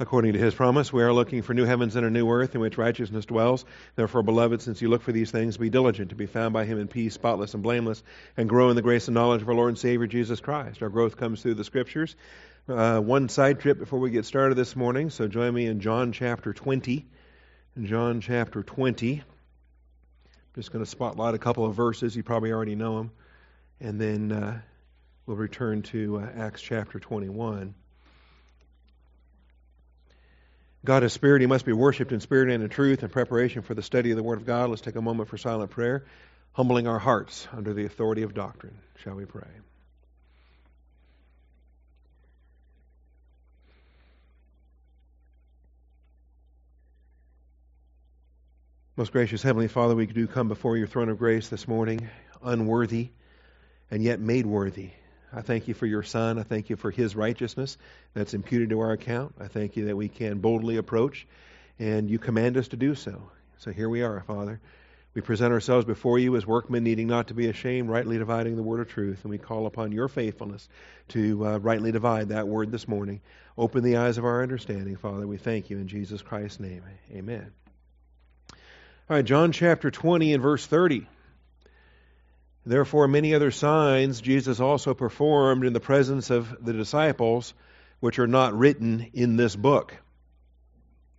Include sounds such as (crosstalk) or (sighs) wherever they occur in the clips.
according to his promise. We are looking for new heavens and a new earth in which righteousness dwells. Therefore, beloved, since you look for these things, be diligent to be found by him in peace, spotless and blameless, and grow in the grace and knowledge of our Lord and Savior Jesus Christ. Our growth comes through the scriptures. Uh, one side trip before we get started this morning, so join me in John chapter 20. In John chapter 20. I'm just going to spotlight a couple of verses. You probably already know them. And then uh, we'll return to uh, Acts chapter 21. God is spirit. He must be worshiped in spirit and in truth. In preparation for the study of the Word of God, let's take a moment for silent prayer, humbling our hearts under the authority of doctrine. Shall we pray? Most gracious Heavenly Father, we do come before your throne of grace this morning, unworthy and yet made worthy I thank you for your Son. I thank you for his righteousness that's imputed to our account. I thank you that we can boldly approach, and you command us to do so. So here we are, Father. We present ourselves before you as workmen needing not to be ashamed, rightly dividing the word of truth, and we call upon your faithfulness to uh, rightly divide that word this morning. Open the eyes of our understanding, Father. We thank you in Jesus Christ's name. Amen. All right, John chapter 20 and verse 30. Therefore, many other signs Jesus also performed in the presence of the disciples, which are not written in this book.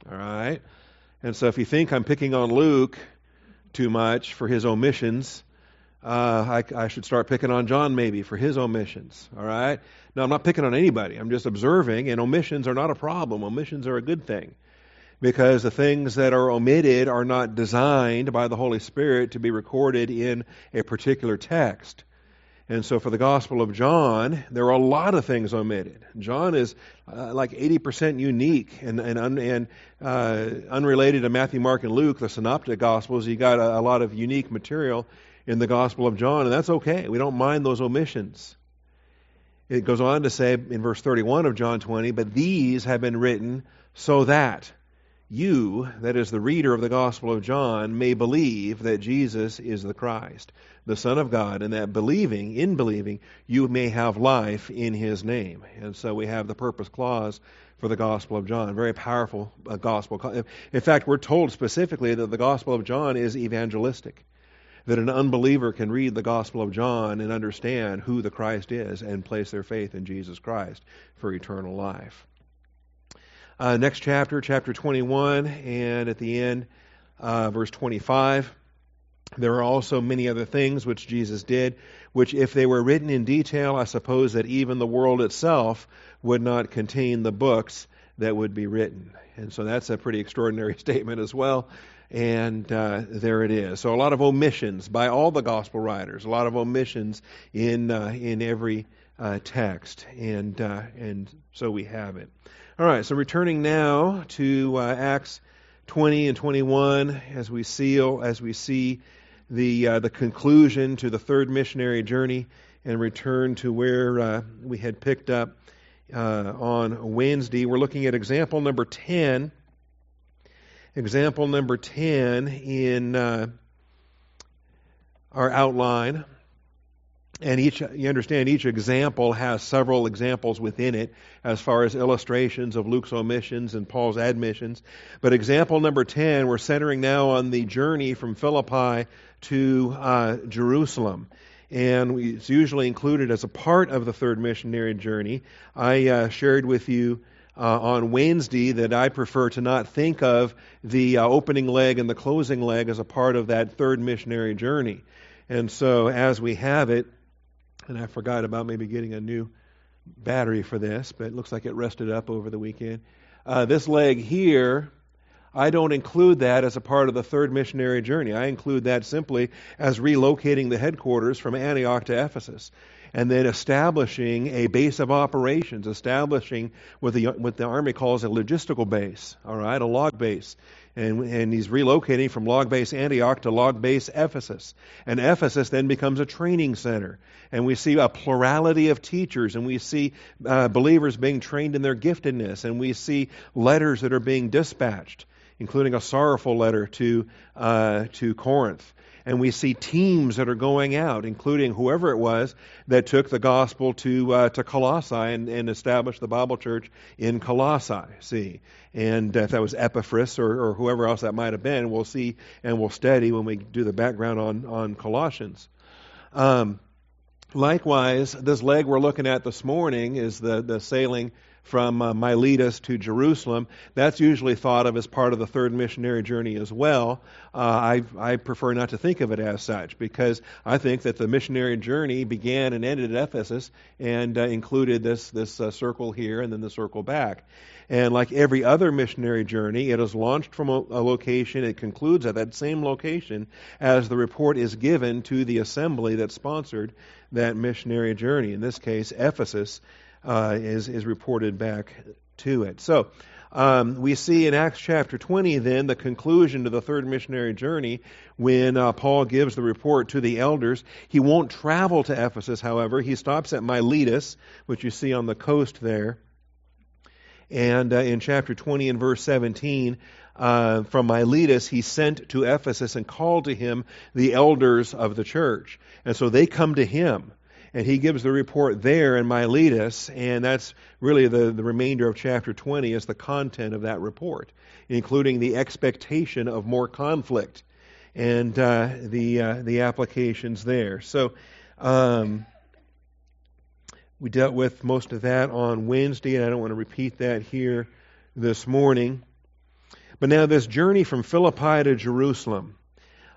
All right? And so, if you think I'm picking on Luke too much for his omissions, uh, I, I, should start picking on John maybe for his omissions. All right? Now, I'm not picking on anybody. I'm just observing, and omissions are not a problem. Omissions are a good thing because the things that are omitted are not designed by the Holy Spirit to be recorded in a particular text. And so for the Gospel of John, there are a lot of things omitted. John is uh, like 80% unique and, and, un, and uh, unrelated to Matthew, Mark, and Luke, the synoptic Gospels. You got a, a lot of unique material in the Gospel of John, and that's okay. We don't mind those omissions. It goes on to say in verse 31 of John 20, but these have been written so that you, that is the reader of the Gospel of John, may believe that Jesus is the Christ, the Son of God, and that believing, in believing, you may have life in His name. And so we have the purpose clause for the Gospel of John. Very powerful uh, gospel. In fact, we're told specifically that the Gospel of John is evangelistic. That an unbeliever can read the Gospel of John and understand who the Christ is and place their faith in Jesus Christ for eternal life. Uh, next chapter, chapter 21, and at the end, uh, verse 25. There are also many other things which Jesus did, which, if they were written in detail, I suppose that even the world itself would not contain the books that would be written. And so that's a pretty extraordinary (laughs) statement as well. And uh, there it is. So a lot of omissions by all the gospel writers, a lot of omissions in uh, in every uh, text, and uh, and so we have it. All right, so returning now to uh, Acts 20 and 21 as we seal, as we see the uh, the conclusion to the third missionary journey and return to where uh, we had picked up uh, on Wednesday. We're looking at example number 10. Example number 10 in uh, our outline and each you understand each example has several examples within it as far as illustrations of Luke's omissions and Paul's admissions. But example number 10, we're centering now on the journey from Philippi to uh, Jerusalem. And it's usually included as a part of the third missionary journey. I uh, shared with you uh, on Wednesday that I prefer to not think of the uh, opening leg and the closing leg as a part of that third missionary journey. And so, as we have it, and I forgot about maybe getting a new battery for this, but it looks like it rested up over the weekend. Uh, this leg here, I don't include that as a part of the third missionary journey. I include that simply as relocating the headquarters from Antioch to Ephesus and then establishing a base of operations, establishing what the, what the Army calls a logistical base, all right, a log base. And, and he's relocating from log base Antioch to log base Ephesus. And Ephesus then becomes a training center. And we see a plurality of teachers, and we see uh, believers being trained in their giftedness, and we see letters that are being dispatched, including a sorrowful letter to, uh, to Corinth and we see teams that are going out, including whoever it was that took the gospel to uh, to Colossae and, and, established the Bible church in Colossae. See, and if that was Epaphras or, or whoever else that might have been, we'll see and we'll study when we do the background on on Colossians. Um, likewise, this leg we're looking at this morning is the the sailing from uh, Miletus to Jerusalem. That's usually thought of as part of the third missionary journey as well. Uh, I, I prefer not to think of it as such because I think that the missionary journey began and ended at Ephesus and uh, included this, this uh, circle here and then the circle back. And like every other missionary journey, it is launched from a, a location. It concludes at that same location as the report is given to the assembly that sponsored that missionary journey. In this case, Ephesus uh, is, is reported back to it. So um, we see in Acts chapter 20 then the conclusion to the third missionary journey when uh, Paul gives the report to the elders. He won't travel to Ephesus, however. He stops at Miletus, which you see on the coast there. And uh, in chapter 20 and verse 17, uh, from Miletus, he sent to Ephesus and called to him the elders of the church. And so they come to him and he gives the report there in Miletus, and that's really the, the remainder of chapter 20 is the content of that report, including the expectation of more conflict and uh, the uh, the applications there. So. Um, we dealt with most of that on Wednesday, and I don't want to repeat that here this morning. But now, this journey from Philippi to Jerusalem,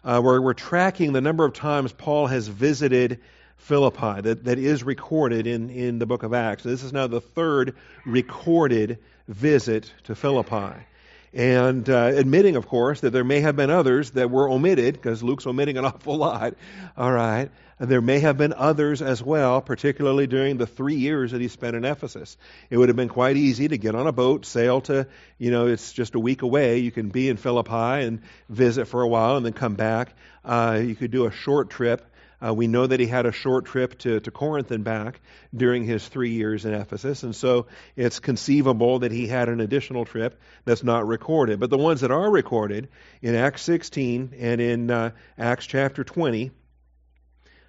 uh, where we're tracking the number of times Paul has visited Philippi that, that is recorded in, in the book of Acts. This is now the third recorded visit to Philippi. And uh, admitting, of course, that there may have been others that were omitted, because Luke's omitting an (laughs) awful lot. All right. And there may have been others as well, particularly during the three years that he spent in Ephesus. It would have been quite easy to get on a boat, sail to, you know, it's just a week away. You can be in Philippi and visit for a while and then come back. Uh, you could do a short trip uh, we know that he had a short trip to, to Corinth and back during his three years in Ephesus, and so it's conceivable that he had an additional trip that's not recorded. But the ones that are recorded in Acts 16 and in uh, Acts chapter 20,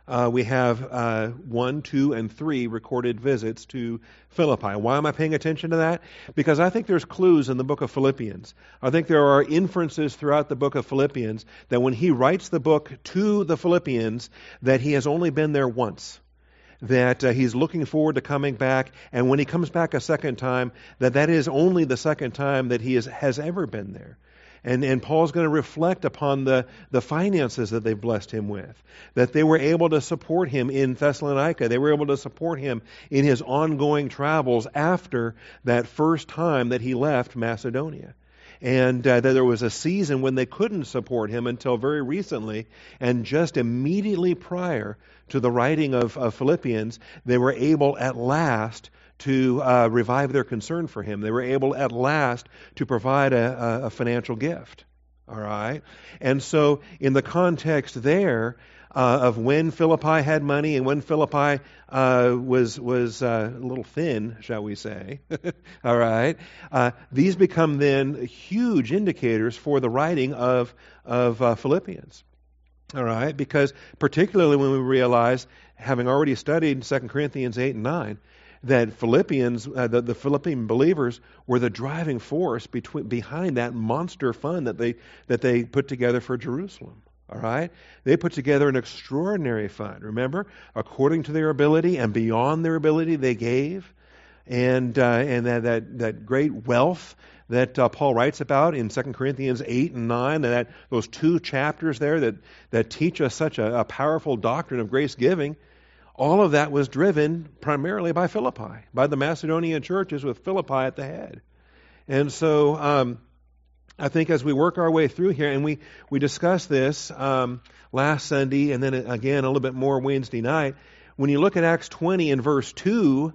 uh, we have uh, one, two, and three recorded visits to Philippi. Why am I paying attention to that? Because I think there's clues in the book of Philippians. I think there are inferences throughout the book of Philippians that when he writes the book to the Philippians, that he has only been there once. That uh, he's looking forward to coming back, and when he comes back a second time, that that is only the second time that he is, has ever been there. And, and Paul's going to reflect upon the, the finances that they've blessed him with. That they were able to support him in Thessalonica. They were able to support him in his ongoing travels after that first time that he left Macedonia and uh, that there was a season when they couldn't support him until very recently, and just immediately prior to the writing of, of Philippians, they were able at last to uh, revive their concern for him. They were able at last to provide a, a financial gift. All right? And so, in the context there, uh, of when Philippi had money and when Philippi uh, was was uh, a little thin, shall we say? (laughs) All right, uh, these become then huge indicators for the writing of of uh, Philippians. All right, because particularly when we realize, having already studied 2 Corinthians eight and nine, that Philippians, uh, the, the, Philippian believers, were the driving force between, behind that monster fund that they that they put together for Jerusalem. All right, they put together an extraordinary fund. Remember, according to their ability and beyond their ability, they gave, and uh, and that, that that great wealth that uh, Paul writes about in 2 Corinthians 8 and 9, and that those two chapters there that, that teach us such a, a powerful doctrine of grace giving, all of that was driven primarily by Philippi, by the Macedonian churches with Philippi at the head. And so um, I think as we work our way through here, and we, we discussed this um, last Sunday and then again a little bit more Wednesday night, when you look at Acts 20 and verse 2,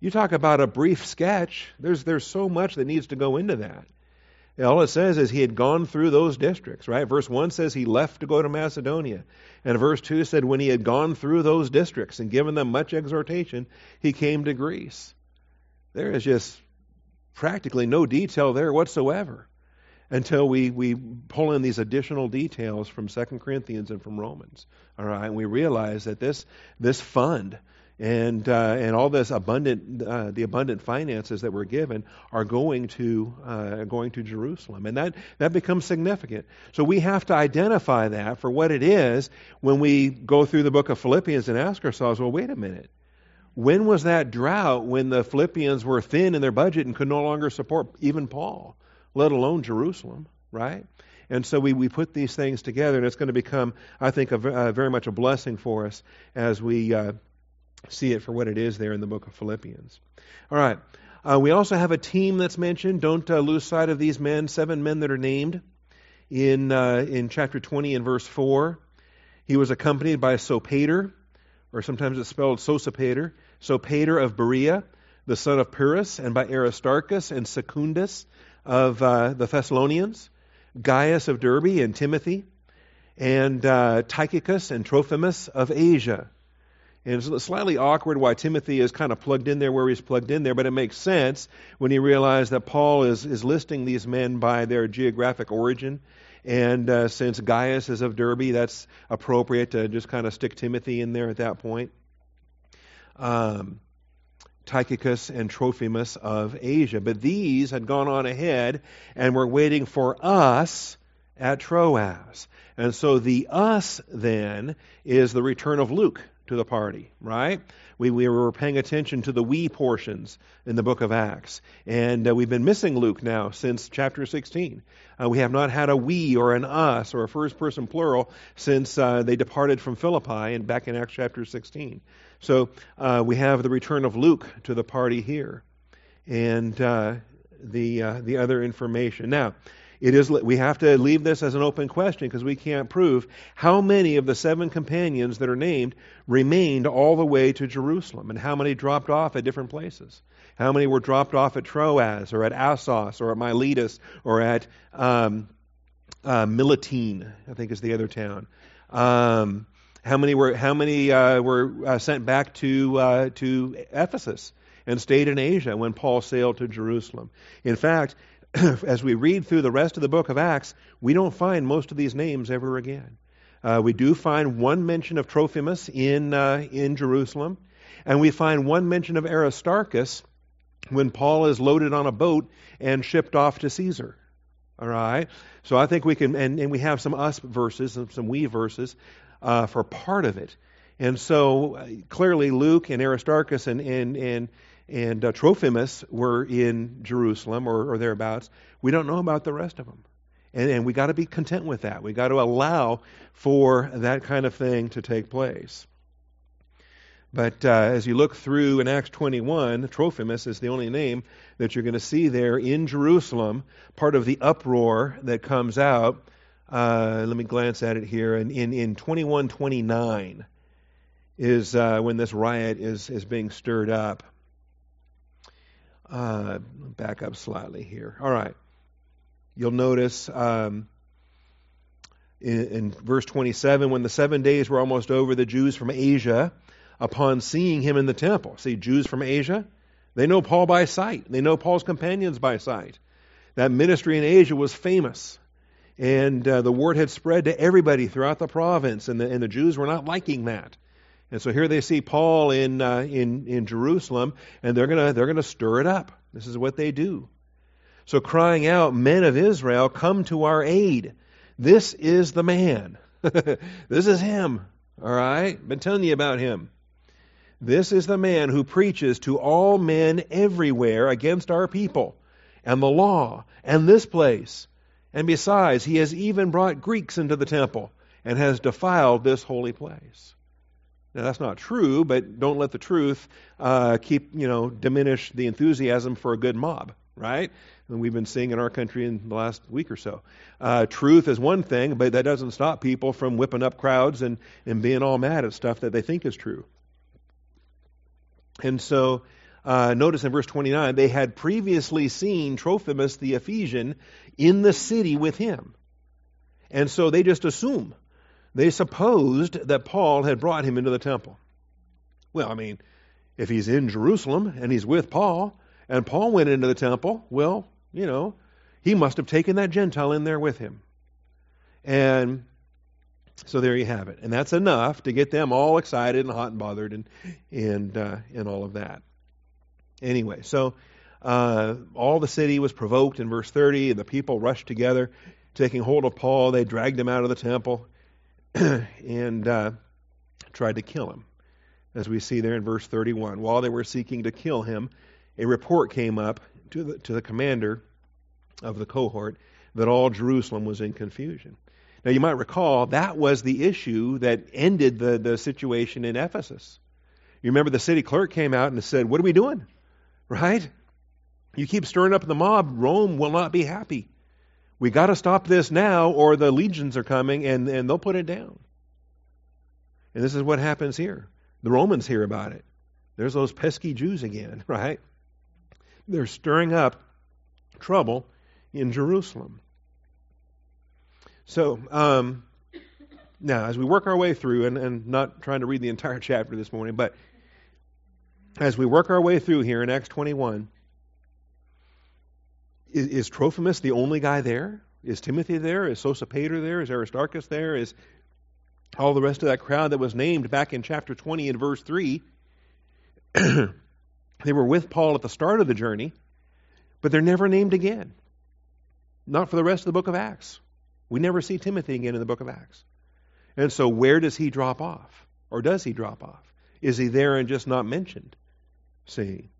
you talk about a brief sketch. There's, there's so much that needs to go into that. All it says is he had gone through those districts, right? Verse 1 says he left to go to Macedonia. And verse 2 said when he had gone through those districts and given them much exhortation, he came to Greece. There is just practically no detail there whatsoever. until we, we pull in these additional details from Second Corinthians and from Romans. All right, and we realize that this this fund and uh, and all this abundant uh, the abundant finances that were given are going to uh, going to Jerusalem, and that that becomes significant. So we have to identify that for what it is when we go through the book of Philippians and ask ourselves, well, wait a minute. When was that drought when the Philippians were thin in their budget and could no longer support even Paul, let alone Jerusalem, right? And so we, we put these things together, and it's going to become, I think, a, a very much a blessing for us as we uh, see it for what it is there in the book of Philippians. All right. Uh, we also have a team that's mentioned. Don't uh, lose sight of these men, seven men that are named in, uh, in chapter 20 and verse 4. He was accompanied by Sopater, or sometimes it's spelled Sosipater, Sopater of Berea, the son of Pyrrhus, and by Aristarchus and Secundus of uh, the Thessalonians. Gaius of Derbe and Timothy, and uh, Tychicus and Trophimus of Asia. And it's slightly awkward why Timothy is kind of plugged in there where he's plugged in there, but it makes sense when you realize that Paul is, is listing these men by their geographic origin. And uh, since Gaius is of Derbe, that's appropriate to just kind of stick Timothy in there at that point. Um, Tychicus and Trophimus of Asia. But these had gone on ahead and were waiting for us at Troas. And so the us then is the return of Luke to the party, right? We, we were paying attention to the we portions in the book of Acts. And uh, we've been missing Luke now since chapter 16. Uh, we have not had a we or an us or a first person plural since uh, they departed from Philippi and back in Acts chapter 16. So uh, we have the return of Luke to the party here, and uh, the uh, the other information. Now, it is we have to leave this as an open question because we can't prove how many of the seven companions that are named remained all the way to Jerusalem, and how many dropped off at different places. How many were dropped off at Troas or at Assos or at Miletus or at um, uh, I think is the other town. Um, how many were how many uh, were uh, sent back to uh, to Ephesus and stayed in Asia when Paul sailed to Jerusalem? In fact, (clears throat) as we read through the rest of the book of Acts, we don't find most of these names ever again. Uh, we do find one mention of Trophimus in uh, in Jerusalem, and we find one mention of Aristarchus when Paul is loaded on a boat and shipped off to Caesar. All right. So I think we can, and, and we have some us verses and some we verses uh, for part of it. And so uh, clearly Luke and Aristarchus and, and, and, and uh, Trophimus were in Jerusalem or, or, thereabouts. We don't know about the rest of them. And, and we got to be content with that. We got to allow for that kind of thing to take place. But uh, as you look through in Acts 21, Trophimus is the only name that you're going to see there in Jerusalem, part of the uproar that comes out uh, let me glance at it here. And in, in 2129 is uh, when this riot is, is being stirred up. Uh, back up slightly here. All right. You'll notice um, in, in verse 27 when the seven days were almost over, the Jews from Asia, upon seeing him in the temple, see, Jews from Asia, they know Paul by sight, they know Paul's companions by sight. That ministry in Asia was famous. And uh, the word had spread to everybody throughout the province, and the, and the Jews were not liking that. And so here they see Paul in, uh, in, in Jerusalem, and they're going to they're gonna stir it up. This is what they do. So crying out, Men of Israel, come to our aid. This is the man. (laughs) this is him. All right? Been telling you about him. This is the man who preaches to all men everywhere against our people and the law and this place and besides, he has even brought Greeks into the temple and has defiled this holy place. Now that's not true, but don't let the truth uh, keep you know diminish the enthusiasm for a good mob, right? And we've been seeing in our country in the last week or so. Uh, truth is one thing, but that doesn't stop people from whipping up crowds and and being all mad at stuff that they think is true. And so uh, notice in verse 29, they had previously seen Trophimus the Ephesian in the city with him. And so they just assume. They supposed that Paul had brought him into the temple. Well, I mean, if he's in Jerusalem and he's with Paul, and Paul went into the temple, well, you know, he must have taken that Gentile in there with him. And so there you have it. And that's enough to get them all excited and hot and bothered and, and, uh, and all of that. Anyway, so uh, all the city was provoked in verse 30, and the people rushed together, taking hold of Paul. They dragged him out of the temple (clears throat) and uh, tried to kill him, as we see there in verse 31. While they were seeking to kill him, a report came up to the, to the commander of the cohort that all Jerusalem was in confusion. Now, you might recall that was the issue that ended the, the situation in Ephesus. You remember the city clerk came out and said, What are we doing? (laughs) Right? You keep stirring up the mob, Rome will not be happy. We got to stop this now, or the legions are coming and, and they'll put it down. And this is what happens here. The Romans hear about it. There's those pesky Jews again, (laughs) right? They're stirring up trouble in Jerusalem. So, um, now, as we work our way through, and, and not trying to read the entire (laughs) chapter this morning, but as we work our way through here in Acts 21, is, is Trophimus the only guy there? Is Timothy there? Is Sosipater there? Is Aristarchus there? Is all the rest of that crowd that was named back in chapter 20 and verse 3? (clears throat) they were with Paul at the start of the journey, but they're never named again. Not for the rest of the book of Acts. We never see Timothy again in the book of Acts. And so, where does he drop off? Or does he drop off? Is he there and just not mentioned? See,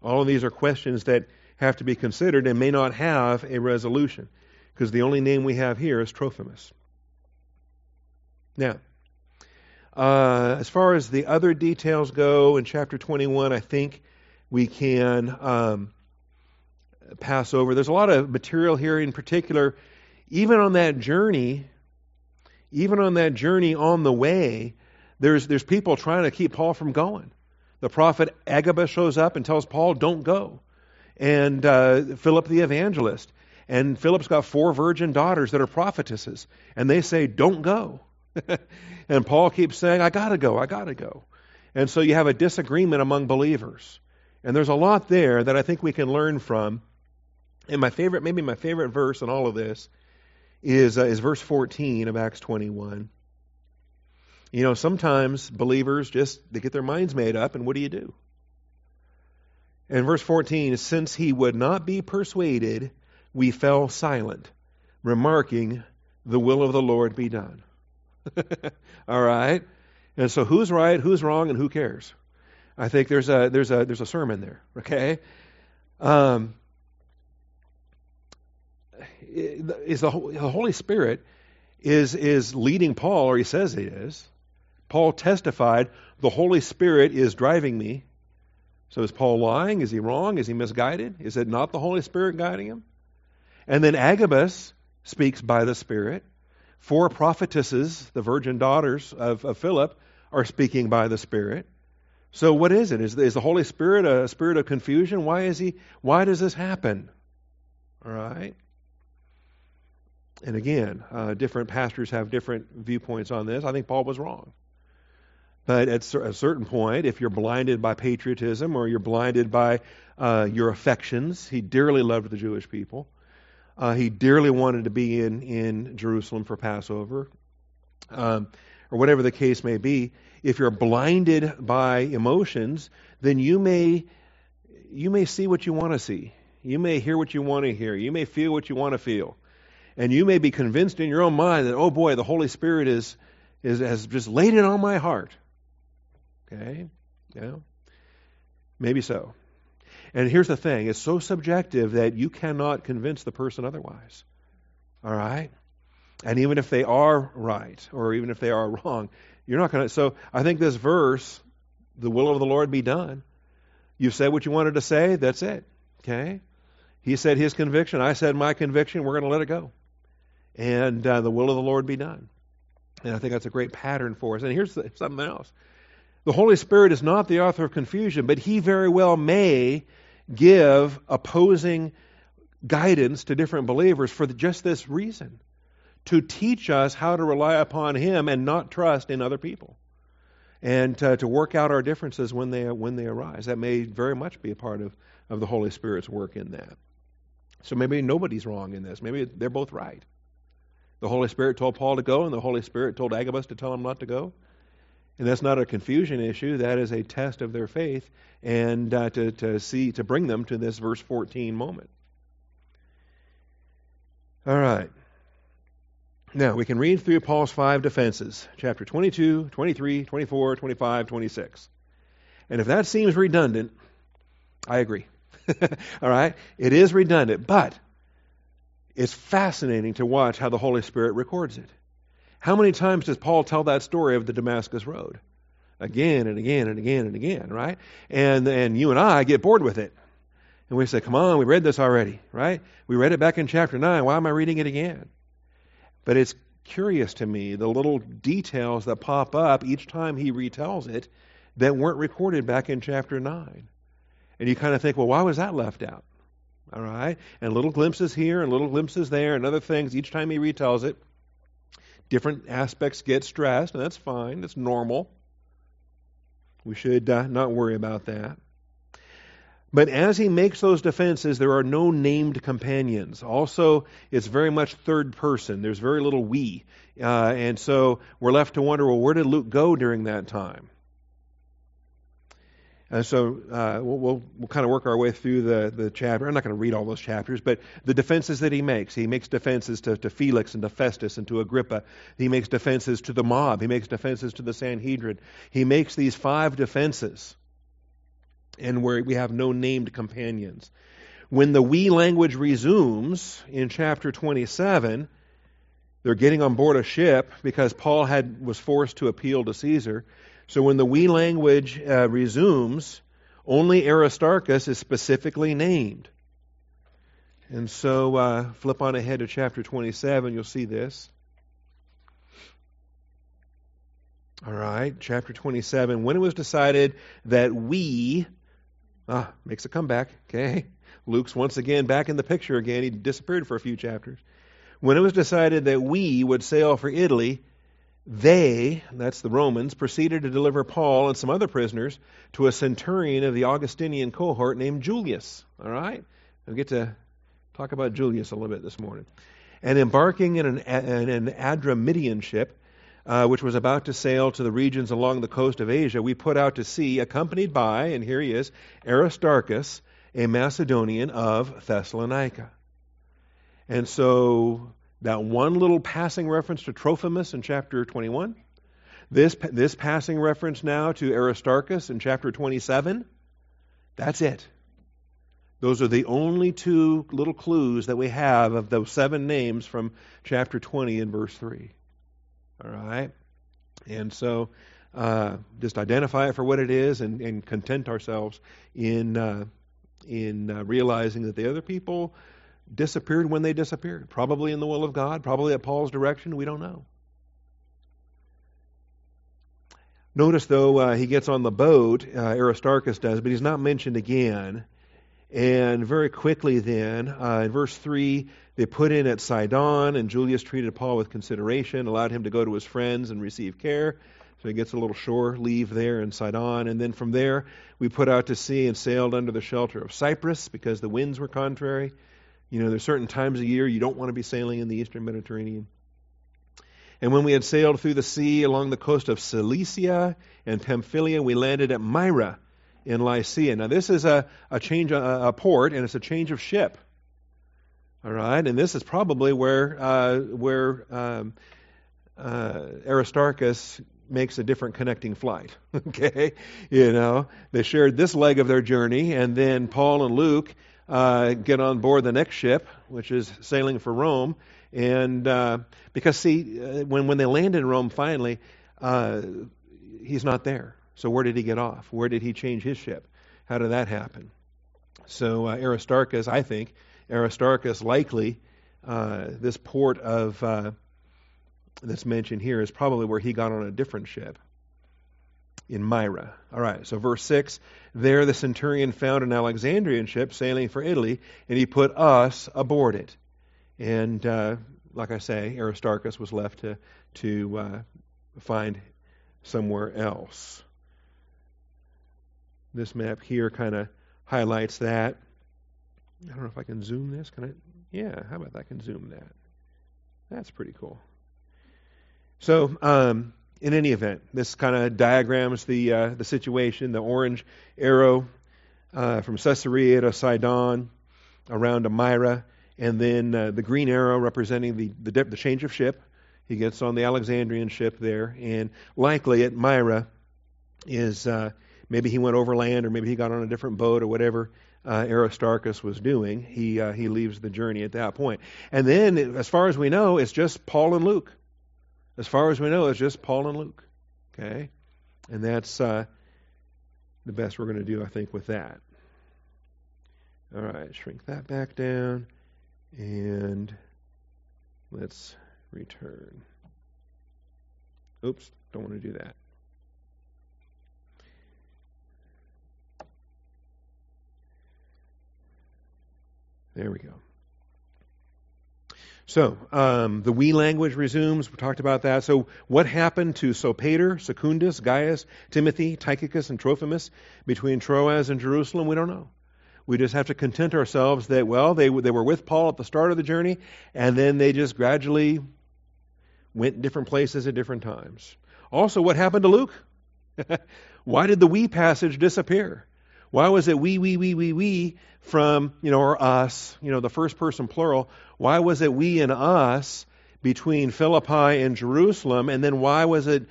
all of these are questions that have to be considered and may not have a resolution because the only name we have here is Trophimus. Now, uh, as far as the other details go in chapter 21, I think we can um, pass over. There's a lot of material here, in particular, even on that journey, even on that journey on the way, there's, there's people trying to keep Paul from going. The prophet Agabus shows up and tells Paul, don't go and uh, Philip the evangelist. And Philip's got four virgin daughters that are prophetesses, and they say, Don't go. (laughs) and Paul keeps saying, I got to go, I got to go. And so you have a disagreement among believers. And there's a lot there that I think we can learn from. And my favorite, maybe my favorite verse in all of this is, uh, is verse 14 of Acts 21. You know, sometimes believers just, they get their minds made up, and what do you do? In verse 14, since he would not be persuaded, we fell silent, remarking, The will of the Lord be done. (laughs) All right? And so who's right, who's wrong, and who cares? I think there's a there's a there's a sermon there, okay? Um, is the, the Holy Spirit is is leading Paul, or he says he is. Paul testified, the Holy Spirit is driving me so is Paul lying? Is he wrong? Is he misguided? Is it not the Holy Spirit guiding him? And then Agabus speaks by the Spirit. Four prophetesses, the virgin daughters of, of Philip, are speaking by the Spirit. So what is it? Is, is the Holy Spirit a spirit of confusion? Why is he? Why does this happen? All right. And again, uh, different pastors have different viewpoints on this. I think Paul was wrong. But at a certain point, if you're blinded by patriotism or you're blinded by uh, your affections, he dearly loved the Jewish people. Uh, he dearly wanted to be in, in Jerusalem for Passover, um, or whatever the case may be. If you're blinded by emotions, then you may you may see what you want to see. You may hear what you want to hear. You may feel what you want to feel, and you may be convinced in your own mind that oh boy, the Holy Spirit is, is has just laid it on my heart. Okay? Yeah. Maybe so. And here's the thing it's so subjective that you cannot convince the person otherwise. All right? And even if they are right, or even if they are (laughs) wrong, you're not going to. So I think this verse, the will of the Lord be done. You've said what you wanted to say, that's it. Okay? He said his conviction, I said my conviction, we're going to let it go. And uh, the will of the Lord be done. And I think that's a great pattern for us. And here's the, something else the Holy Spirit is not the author of confusion, but he very well may give opposing guidance to different believers for just this reason to teach us how to rely upon him and not trust in other people and uh, to work out our differences when they when they arise that may very much be a part of, of the holy spirit's work in that So maybe nobody's wrong in this. Maybe they're both right. The Holy Spirit told Paul to go, and the Holy Spirit told Agabus to tell him not to go. And that's not a confusion issue. That is a test of their faith, and uh, to, to see to bring them to this verse 14 moment. All right. Now, we can read through Paul's five defenses chapter 22, 23, 24, 25, 26. And if that seems redundant, I agree. (laughs) All right? It is redundant, but it's fascinating to watch how the Holy Spirit records it. How many times does Paul tell that story of the Damascus Road? Again and again and again and again, right? And, and you and I get bored with it. And we say, come on, we read this already, right? We read it back in chapter 9. Why am I reading it again? But it's curious to me the little details that pop up each time he retells it that weren't recorded back in chapter 9. And you kind of think, well, why was that left out? All right? And little glimpses here and little glimpses there and other things each time he retells it. Different aspects get stressed, and that's fine. That's normal. We should uh, not worry about that. But as he makes those defenses, there are no named companions. Also, it's very much third person. There's very little we. Uh, and so we're left to wonder well, where did Luke go during that time? And so uh, we'll, we'll, we'll, kind of work our way through the, the chapter. I'm not going to read all those chapters, but the defenses that he makes. He makes defenses to, to Felix and to Festus and to Agrippa. He makes defenses to the mob. He makes defenses to the Sanhedrin. He makes these five defenses and where we have no named companions. When the we language resumes in chapter 27, they're getting on board a ship because Paul had was forced to appeal to Caesar. So when the we language uh, resumes, only Aristarchus is specifically named. And so uh, flip on ahead to chapter 27, you'll see this. All right, chapter 27. When it was decided that we Ah, makes a comeback. Okay. Luke's once again back in the picture again. He disappeared for a few chapters. When it was decided that we would sail for Italy, they, that's the Romans, proceeded to deliver Paul and some other prisoners to a centurion of the Augustinian cohort named Julius. All right? We'll get to talk about Julius a little bit this morning. And embarking in an, in an Adramyttian ship, uh, which was about to sail to the regions along the coast of Asia, we put out to sea, accompanied by, and here he is, Aristarchus, a Macedonian of Thessalonica. And so that one little passing reference to Trophimus in chapter 21, this, this passing reference now to Aristarchus in chapter 27, that's it. Those are the only two little clues that we have of those seven names from chapter 20 and verse 3. All right? And so uh, just identify it for what it is and, and content ourselves in, uh, in uh, realizing that the other people disappeared when they disappeared. Probably in the will of God, probably at Paul's direction. We don't know. Notice, though, uh, he gets on the boat, uh, Aristarchus does, but he's not mentioned again. And very quickly, then, uh, in verse 3, they put in at Sidon, and Julius treated Paul with consideration, allowed him to go to his friends and receive care. So he gets a little shore leave there in Sidon. And then from there, we put out to sea and sailed under the shelter of Cyprus because the winds were contrary. You know, there's certain times of year you don't want to be sailing in the eastern Mediterranean. And when we had sailed through the sea along the coast of Cilicia and Pamphylia, we landed at Myra in Lycia. Now, this is a, a change, a, a port, and it's a change of ship. All right, and this is probably where uh, where um, uh, Aristarchus makes a different connecting flight. (laughs) okay, you know they shared this leg of their journey, and then Paul and Luke uh, get on board the next ship, which is sailing for Rome, and uh, because see uh, when when they land in Rome finally, uh, he's not there. So where did he get off? Where did he change his ship? How did that happen? So Aristarchus, I think Aristarchus, likely uh, this port of uh, that's mentioned here is probably where he got on a different ship in Myra. All right, so verse 6 there the centurion found an Alexandrian ship sailing for Italy, and he put us aboard it. And uh, like I say, Aristarchus was left to, to uh, find somewhere else. This map here kind of highlights that. I don't know if I can zoom this. Can I? Yeah, how about I can zoom that? That's pretty cool. So, um, in any event, this kind of diagrams the uh, the situation. The orange arrow uh, from Caesarea to Sidon, around to Myra, and then uh, the green arrow representing the, the the change of ship. He gets on the Alexandrian ship there, and likely at Myra is uh, maybe he went overland, or maybe he got on a different boat, or whatever uh, Aristarchus was doing. He uh, he leaves the journey at that point. point, and then as far as we know, it's just Paul and Luke. As far as we know, it's just Paul and Luke. Okay? And that's uh, the best we're going to do, I think, with that. All right, shrink that back down. And let's return. Oops, don't want to do that. There we go. So um, the we language resumes. We talked about that. So what happened to Sopater, Secundus, Gaius, Timothy, Tychicus, and Trophimus between Troas and Jerusalem? We don't know. We just have to content ourselves that well they they were with Paul at the start of the journey, and then they just gradually went different places at different times. Also, what happened to Luke? (laughs) Why did the we passage disappear? Why was it we, we, we, we, we from, you know, or us, you know, the first person plural? Why was it we and us between Philippi and Jerusalem? And then why was it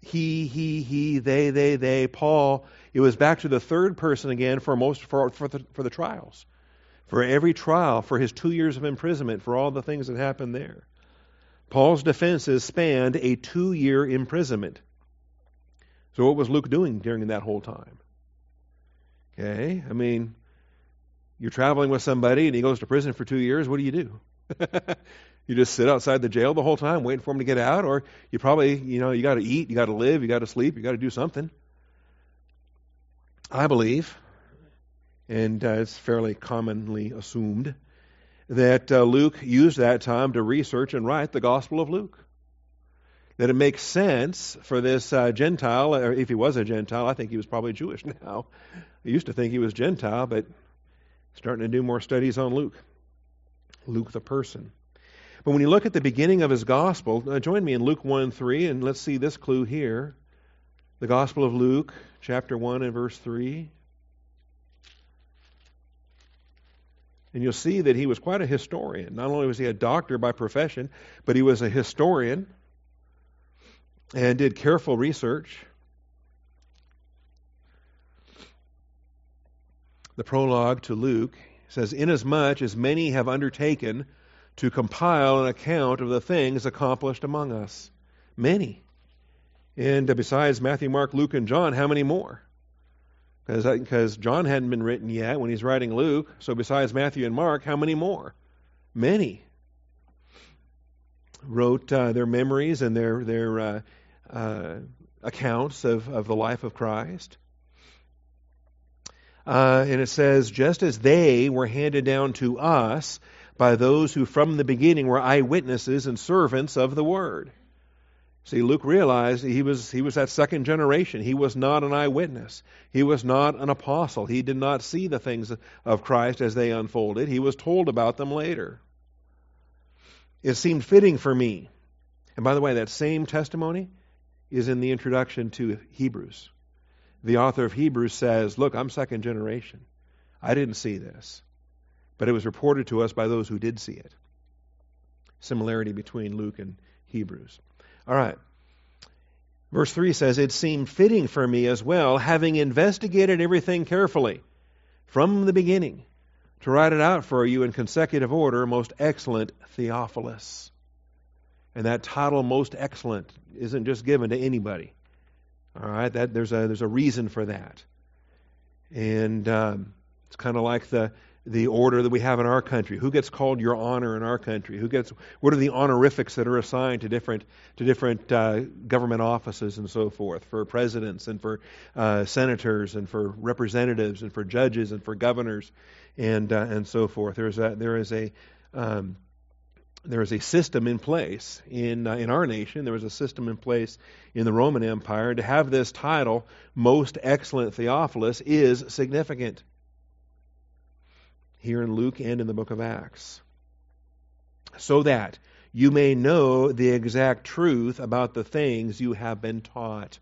he, he, he, they, they, they, Paul? It was back to the third person again for most, for, for the, for the trials. For every trial, for his two years of imprisonment, for all the things that happened there. Paul's defenses spanned a two year imprisonment. So, what was Luke doing during that whole time? Okay? I mean, you're traveling with somebody and he goes to prison for two years. What do you do? (laughs) you just sit outside the jail the whole time waiting for him to get out? Or you probably, you know, you got to eat, you got to live, you got to sleep, you got to do something. I believe, and uh, it's fairly commonly assumed, that uh, Luke used that time to research and write the Gospel of Luke that it makes sense for this uh, Gentile, or if he was a Gentile, I think he was probably Jewish (laughs) now. I used to think he was Gentile, but starting to do more studies on Luke. Luke the person. But when you look at the beginning of his gospel, uh, join me in Luke 1 3, and let's see this clue here. The Gospel of Luke, chapter 1 and verse 3. And you'll see that he was quite a historian. Not only was he a doctor by profession, but he was a historian and did careful research. The prologue to Luke says, Inasmuch as many have undertaken to compile an account of the things accomplished among us. Many. And besides Matthew, Mark, Luke, and John, how many more? Because John hadn't been written yet when he's writing Luke. So besides Matthew and Mark, how many more? Many. Wrote uh, their memories and their, their uh, uh, accounts of, of the life of Christ. Uh, and it says, just as they were handed down to us by those who from the beginning were eyewitnesses and servants of the word. See, Luke realized he was, he was that second generation. He was not an eyewitness. He was not an apostle. He did not see the things of Christ as they unfolded. He was told about them later. It seemed fitting for me. And by the way, that same testimony is in the introduction to Hebrews. The author of Hebrews says, Look, I'm second generation. I didn't see this, but it was reported to us by those who did see it. Similarity between Luke and Hebrews. All right. Verse 3 says, It seemed fitting for me as well, having investigated everything carefully from the beginning, to write it out for you in consecutive order, most excellent Theophilus. And that title, most excellent, isn't just given to anybody. All right, that there's a there's a reason for that, and um, it's kind of like the the order that we have in our country. Who gets called your honor in our country? Who gets what are the honorifics that are assigned to different to different uh, government offices and so forth for presidents and for uh, senators and for representatives and for judges and for governors and uh, and so forth. There's a there is a um, there is a system in place in uh, in our nation. There was a system in place in the Roman Empire to have this title, Most Excellent Theophilus, is significant. here in Luke and in the book of Acts. So that you may know the exact truth about the things you have been taught.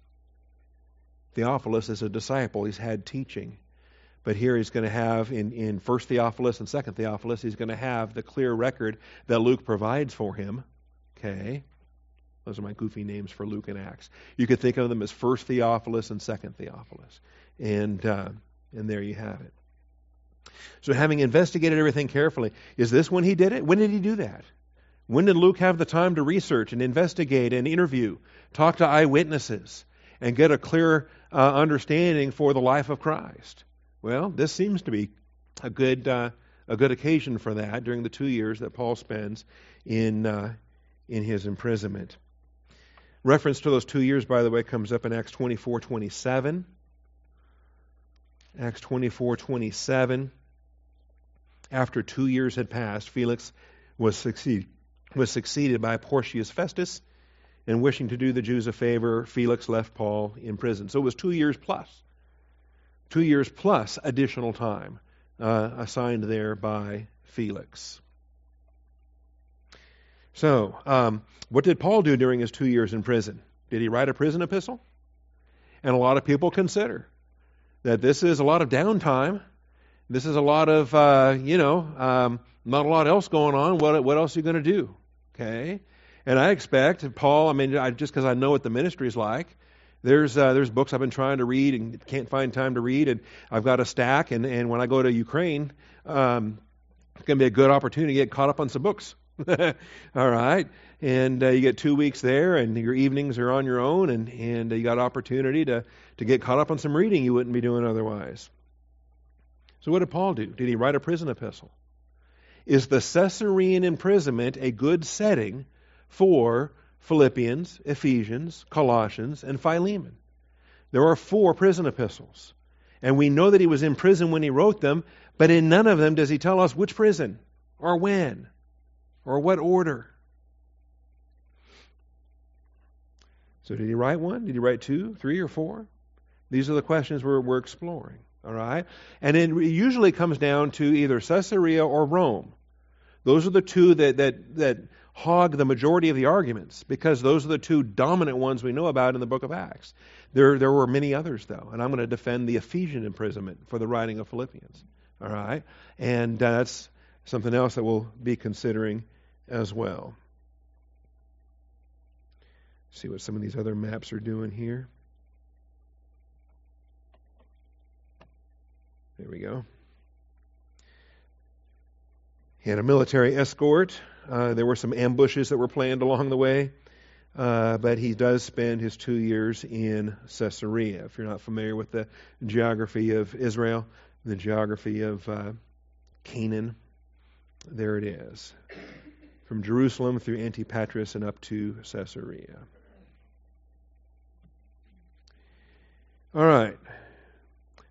Theophilus is a disciple, he's had teaching. But here he's going to have, in, in 1 Theophilus and 2 Theophilus, he's going to have the clear record that Luke provides for him. Okay? Those are my goofy names for Luke and Acts. You could think of them as 1 Theophilus and 2 Theophilus. And, uh, and there you have it. So, having investigated everything carefully, is this when he did it? When did he do that? When did Luke have the time to research and investigate and interview, talk to eyewitnesses, and get a clear uh, understanding for the life of Christ? Well, this seems to be a good uh, a good occasion for that during the two years that Paul spends in uh, in his imprisonment. Reference to those two years, by the way, comes up in Acts twenty four twenty seven. Acts twenty four twenty seven. After two years had passed, Felix was succeed, was succeeded by Porcius Festus, and wishing to do the Jews a favor, Felix left Paul in prison. So it was two years plus two years plus additional time uh, assigned there by Felix. So, um, what did Paul do during his two years in prison? Did he write a prison epistle? And a lot of people consider that this is a lot of downtime. This is a lot of, uh, you know, um, not a lot else going on. What, what else are you going to do? Okay? And I expect Paul, I mean, I, just because I know what the ministry is like, there's uh, there's books I've been trying to read and can't find time to read, and I've got a stack. And, and when I go to Ukraine, um, it's going to be a good opportunity to get caught up on some books. (laughs) All right, and uh, you get two weeks there, and your evenings are on your own, and and you got opportunity to to get caught up on some reading you wouldn't be doing otherwise. So what did Paul do? Did he write a prison epistle? Is the Caesarean imprisonment a good setting for Philippians, Ephesians, Colossians, and Philemon. There are four prison epistles. And we know that he was in prison when he wrote them, but in none of them does he tell us which prison, or when, or what order. So, did he write one? Did he write two, three, or four? These are the questions we're, we're exploring. All right? And it usually comes down to either Caesarea or Rome. Those are the two that, that, that hog the majority of the arguments because those are the two dominant ones we know about in the book of Acts. There, there were many others, though, and I'm going to defend the Ephesian imprisonment for the writing of Philippians. All right? And uh, that's something else that we'll be considering as well. See what some of these other maps are doing here. There we go. He had a military escort uh, there were some ambushes that were planned along the way, uh, but he does spend his two years in Caesarea. If you're not familiar with the geography of Israel, the geography of uh, Canaan, there it is. From Jerusalem through Antipatris and up to Caesarea. All right.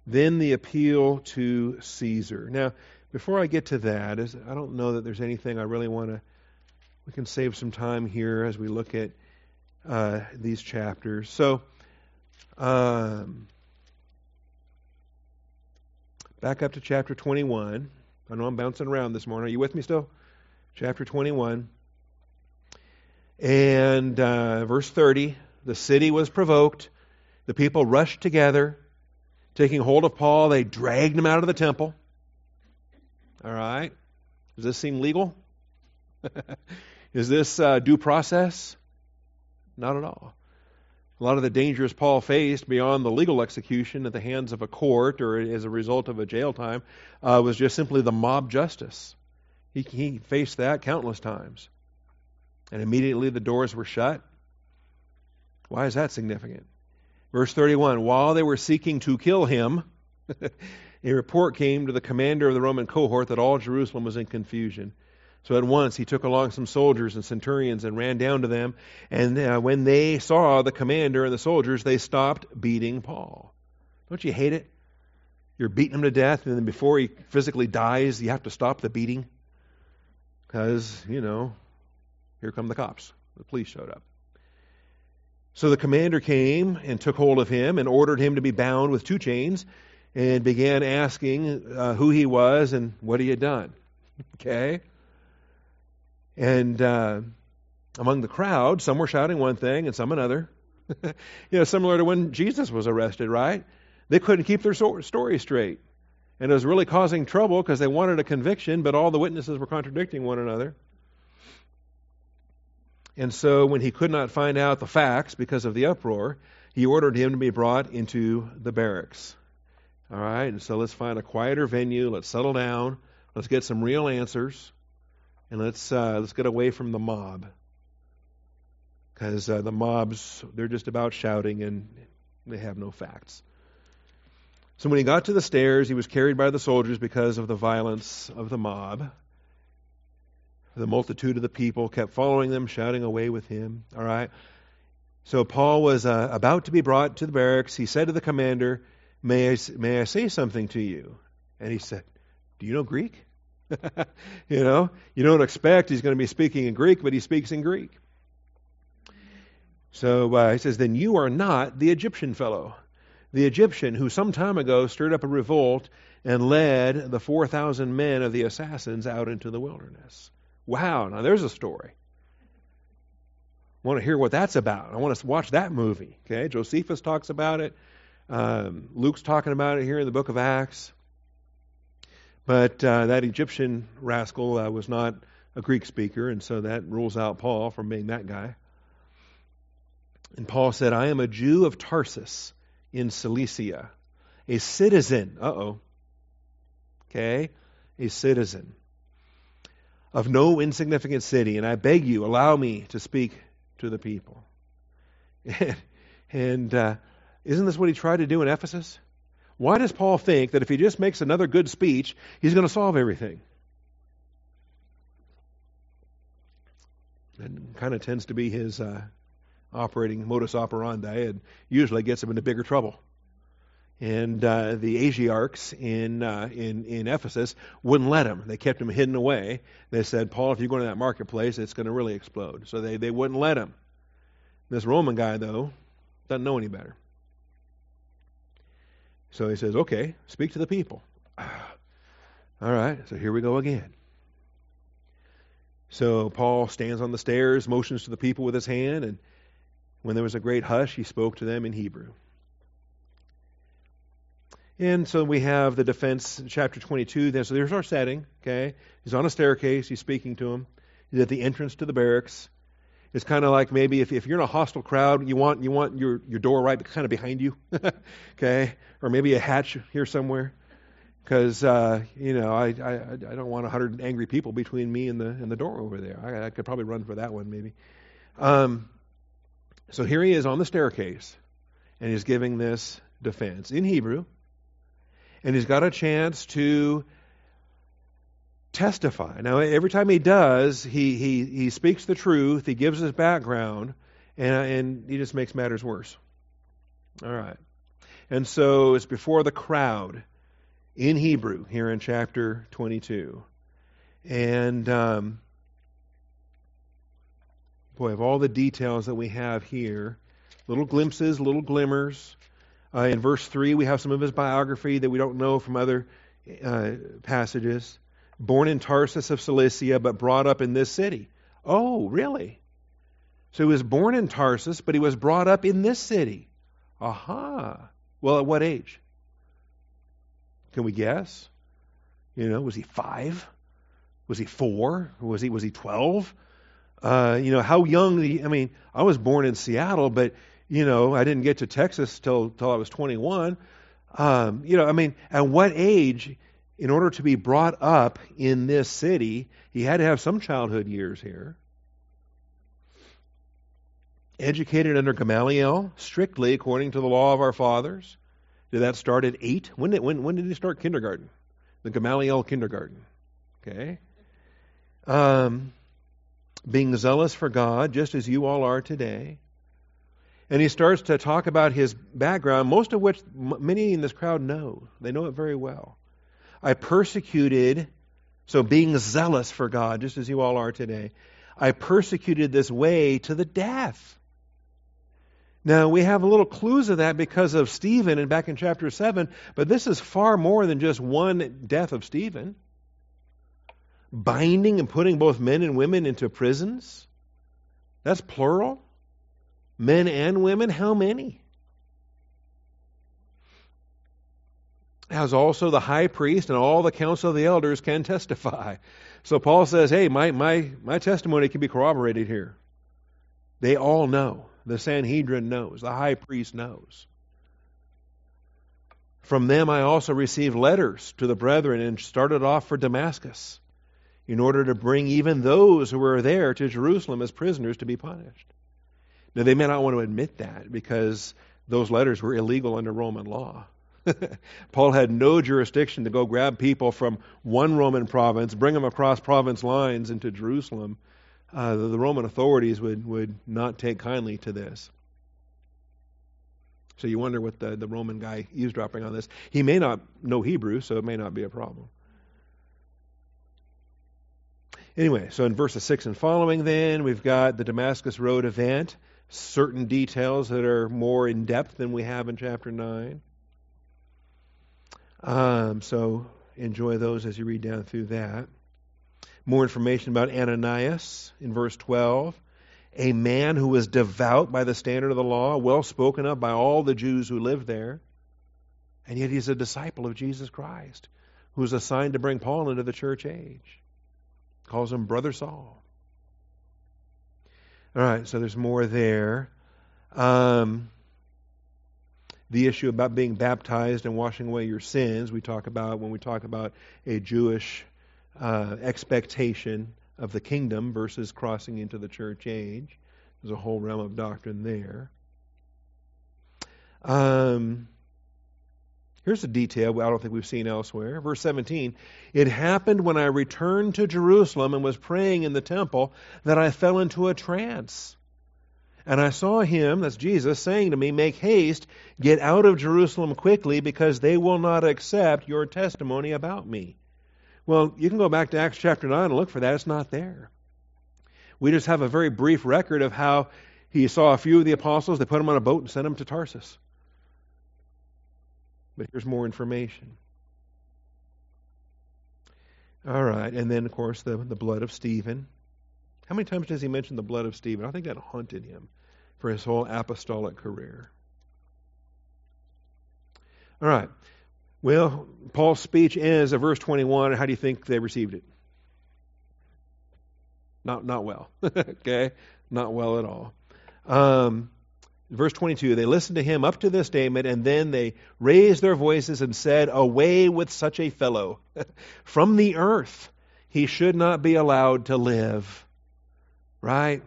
Then the appeal to Caesar. Now, before I get to that, is I don't know that there's anything I really want to. We can save some time here as we look at uh, these chapters. So, um, back up to chapter 21. I know I'm bouncing around this morning. Are you with me still? Chapter 21. And uh, verse 30 the city was provoked. The people rushed together. Taking hold of Paul, they dragged him out of the temple. All right? Does this seem legal? (laughs) Is this uh, due process? Not at all. A lot of the dangers Paul faced beyond the legal execution at the hands of a court or as a result of a jail time uh, was just simply the mob justice. He, he faced that countless times. And immediately the doors were shut. Why is that significant? Verse 31 While they were seeking to kill him, (laughs) a report came to the commander of the Roman cohort that all Jerusalem was in confusion. So at once he took along some soldiers and centurions and ran down to them. And uh, when they saw the commander and the soldiers, they stopped beating Paul. Don't you hate it? You're beating him to death, and then before he physically dies, you have to stop the beating. Because, you know, here come the cops. The police showed up. So the commander came and took hold of him and ordered him to be bound with two chains and began asking uh, who he was and what he had done. (laughs) Okay? And uh, among the crowd, some were shouting one thing and some another. (laughs) you know, similar to when Jesus was arrested, right? They couldn't keep their story straight. And it was really causing trouble because they wanted a conviction, but all the witnesses were contradicting one another. And so when he could not find out the facts because of the uproar, he ordered him to be brought into the barracks. All right, and so let's find a quieter venue. Let's settle down. Let's get some real answers, and let's uh, let's get away from the mob because uh, the mobs they're just about shouting and they have no facts. So when he got to the stairs, he was carried by the soldiers because of the violence of the mob. The multitude of the people kept following them, shouting away with him. All right. So Paul was uh, about to be brought to the barracks. He said to the commander, may I, may I say something to you? And he said, Do you know Greek? (laughs) you know, you don't expect he's going to be speaking in Greek, but he speaks in Greek. So uh, he says, Then you are not the Egyptian fellow the Egyptian who some time ago stirred up a revolt and led the 4,000 men of the assassins out into the wilderness. Wow, now there's a story. I want to hear what that's about. I want to watch that movie. Okay, Josephus talks about it. Um, Luke's talking about it here in the book of Acts. But uh, that Egyptian rascal uh, was not a Greek speaker, and so that rules out Paul from being that guy. And Paul said, I am a Jew of Tarsus in Cilicia. A citizen, uh oh, okay, a citizen of no insignificant city, and I beg you, allow me to speak to the people. (laughs) and uh, isn't this what he tried to do in Ephesus? Why does Paul think that if he just makes another good speech, he's going to solve everything? That kind of tends to be his uh, operating modus operandi and usually gets him into bigger trouble. And uh, the Asiarchs in, uh, in, in Ephesus wouldn't let him. They kept him hidden away. They said, Paul, if you go to that marketplace, it's going to really explode. So they, they wouldn't let him. This Roman guy, though, doesn't know any better. So he says, okay, speak to the people. (sighs) All right, so here we go again. So Paul stands on the stairs, motions to the people with his hand, and when there was a great hush, he spoke to them in Hebrew. And so we have the defense, chapter 22. Then, So there's our setting. Okay, he's on a staircase. He's speaking to him. He's at the entrance to the barracks. It's kind of like maybe if, if you're in a hostile crowd, you want you want your, your door right kind of behind you, (laughs) okay, or maybe a hatch here somewhere, because uh, you know I, I I don't want a hundred angry people between me and the and the door over there. I, I could probably run for that one maybe. Um, so here he is on the staircase, and he's giving this defense in Hebrew, and he's got a chance to testify. Now, every time he does, he, he, he speaks the truth, he gives his background, and, and he just makes matters worse. All right. And so it's before the crowd in Hebrew here in chapter 22. And um, boy, of all the details that we have here, little glimpses, little glimmers. Uh, in verse 3, we have some of his biography that we don't know from other uh, passages. Born in Tarsus of Cilicia, but brought up in this city. Oh, really? So he was born in Tarsus, but he was brought up in this city. Aha. Well, at what age? Can we guess? You know, was he five? Was he four? Was he was he twelve? Uh, you know, how young, I mean, I was born in Seattle, but, you know, I didn't get to Texas till, till I was 21. Um, you know, I mean, at what age, in order to be brought up in this city, he had to have some childhood years here. Educated under Gamaliel, strictly according to the law of our fathers. Did that start at eight? When did, when, when did he start kindergarten? The Gamaliel kindergarten. Okay. Um, being zealous for God, just as you all are today. And he starts to talk about his background, most of which many in this crowd know. They know it very well. I persecuted, so being zealous for God, just as you all are today, I persecuted this way to the death. Now, we have a little clues of that because of Stephen and back in chapter 7, but this is far more than just one death of Stephen. Binding and putting both men and women into prisons. That's plural. Men and women, how many? As also the high priest and all the council of the elders can testify. So Paul says, hey, my, my, my testimony can be corroborated here. They all know. The Sanhedrin knows. The high priest knows. From them I also received letters to the brethren and started off for Damascus in order to bring even those who were there to Jerusalem as prisoners to be punished. Now, they may not want to admit that because those letters were illegal under Roman law. (laughs) Paul had no jurisdiction to go grab people from one Roman province, bring them across province lines into Jerusalem. Uh, the, the Roman authorities would, would not take kindly to this. So you wonder what the, the Roman guy eavesdropping on this. He may not know Hebrew, so it may not be a problem. Anyway, so in verses 6 and following, then, we've got the Damascus Road event, certain details that are more in depth than we have in chapter 9. Um, so enjoy those as you read down through that. More information about Ananias in verse 12. A man who was devout by the standard of the law, well spoken of by all the Jews who lived there, and yet he's a disciple of Jesus Christ, who was assigned to bring Paul into the church age. Calls him Brother Saul. All right, so there's more there. Um, the issue about being baptized and washing away your sins, we talk about when we talk about a Jewish uh, expectation of the kingdom versus crossing into the church age. There's a whole realm of doctrine there. Um, Here's a detail I don't think we've seen elsewhere. Verse 17 It happened when I returned to Jerusalem and was praying in the temple that I fell into a trance. And I saw him, that's Jesus, saying to me, Make haste, get out of Jerusalem quickly, because they will not accept your testimony about me. Well, you can go back to Acts chapter 9 and look for that. It's not there. We just have a very brief record of how he saw a few of the apostles, they put them on a boat and sent them to Tarsus. But here's more information. All right, and then, of course, the, the blood of Stephen. How many times does he mention the blood of Stephen? I think that haunted him for his whole apostolic career. All right. Well, Paul's speech ends at verse 21. How do you think they received it? Not, not well. (laughs) okay? Not well at all. Um, Verse 22 They listened to him up to this statement, and then they raised their voices and said, Away with such a fellow! (laughs) From the earth he should not be allowed to live. Right?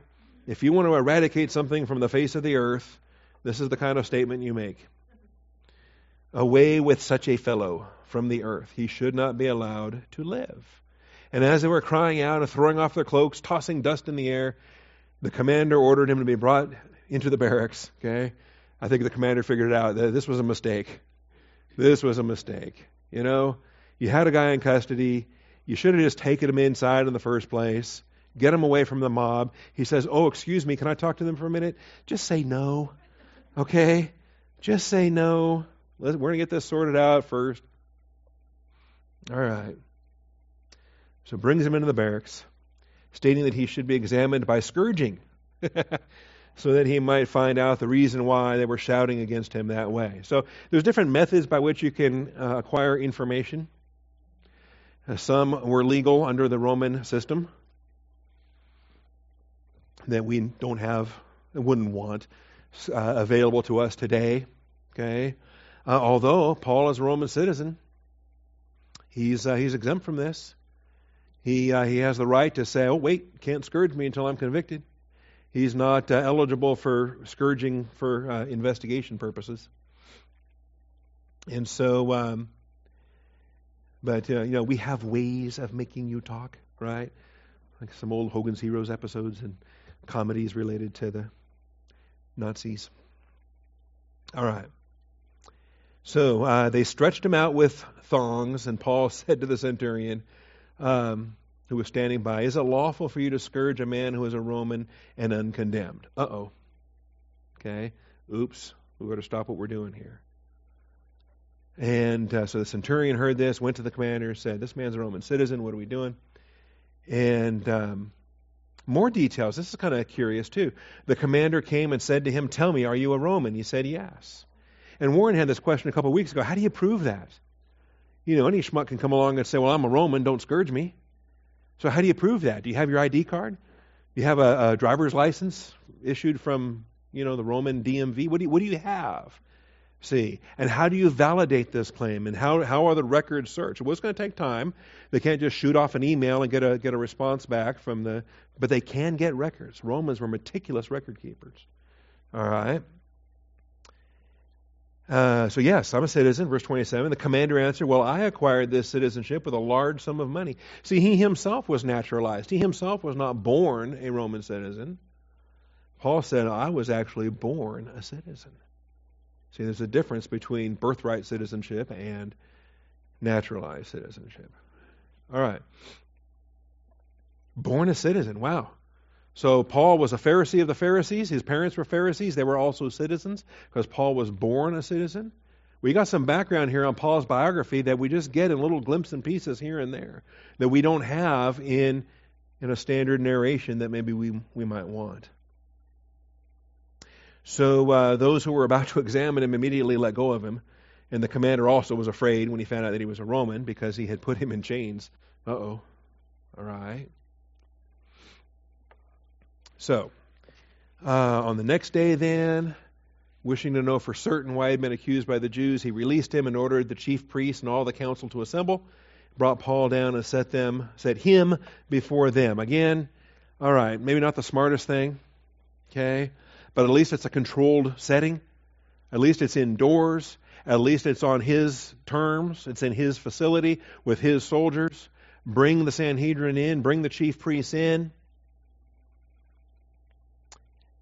If you want to eradicate something from the face of the earth, this is the kind of statement you make. Away with such a fellow from the earth. He should not be allowed to live. And as they were crying out and throwing off their cloaks, tossing dust in the air, the commander ordered him to be brought into the barracks, okay? I think the commander figured out that this was a mistake. This was a mistake. You know, you had a guy in custody. You should have just taken him inside in the first place, get him away from the mob. He says, Oh, excuse me, can I talk to them for a minute? Just say no, okay? Just say no. We're going to get this sorted out first. All right. So brings him into the barracks, stating that he should be examined by scourging. (laughs) so that he might find out the reason why they were shouting against him that way. So there's different methods by which you can uh, acquire information. Uh, some were legal under the Roman system that we don't have, wouldn't want uh, available to us today. Okay, uh, although Paul is a Roman citizen, he's uh, he's exempt from this. He uh, he has the right to say, "Oh, wait, can't scourge me until I'm convicted." He's not uh, eligible for scourging for uh, investigation purposes. And so, um, but you know, we have ways of making you talk, right? Like some old Hogan's Heroes episodes and comedies related to the Nazis. All right. So uh, they stretched him out with thongs, and Paul (laughs) said to the centurion, um, who was standing by, Is it lawful for you to scourge a man who is a Roman and uncondemned? Uh oh. Okay. oops, we better stop what we're doing here. And uh, so the centurion heard this, went to the commander, said, This man's a Roman citizen. What are we doing? And um, more details. This is kind of curious, too. The commander came and said to him, Tell me, are you a Roman? He said, Yes. And Warren had this question a couple of weeks ago How do you prove that? You know, any schmuck can come along and say, Well, I'm a Roman, don't scourge me. So, how do you prove that? Do you have your ID card? Do you have a, a driver's license issued from, you know, the Roman DMV? What do you, what do you have? See, and how do you validate this claim, and how how are the records searched? Well, it's going to take time. They can't just shoot off an email and get a get a response back from the, but they can get records. Romans were meticulous record keepers. All right. Uh, so yes, I'm a citizen. Verse 27. The commander answered, "Well, I acquired this citizenship with a large sum of money." See, he himself was naturalized. He himself was not born a Roman citizen. Paul said, "I was actually born a citizen." See, there's a difference between birthright citizenship and naturalized citizenship. All right. Born a citizen. Wow. So Paul was a Pharisee of the Pharisees. His parents were Pharisees. They were also citizens because Paul was born a citizen. We got some background here on Paul's biography that we just get in little glimpses and pieces here and there that we don't have in in a standard narration that maybe we we might want. So uh, those who were about to (laughs) examine him immediately let go of him. And the commander also was afraid when he found out that he was a Roman because he had put him in chains. Uh oh. All right. So, uh, on the next day, then, wishing to know for certain why he had been accused by the Jews, he released him and ordered the chief priests and all the council to assemble. Brought Paul down and set them, set him before them. Again, all right, maybe not the smartest thing, okay, but at least it's a controlled setting. At least it's indoors. At least it's on his terms. It's in his facility with his soldiers. Bring the Sanhedrin in, bring the chief priests in.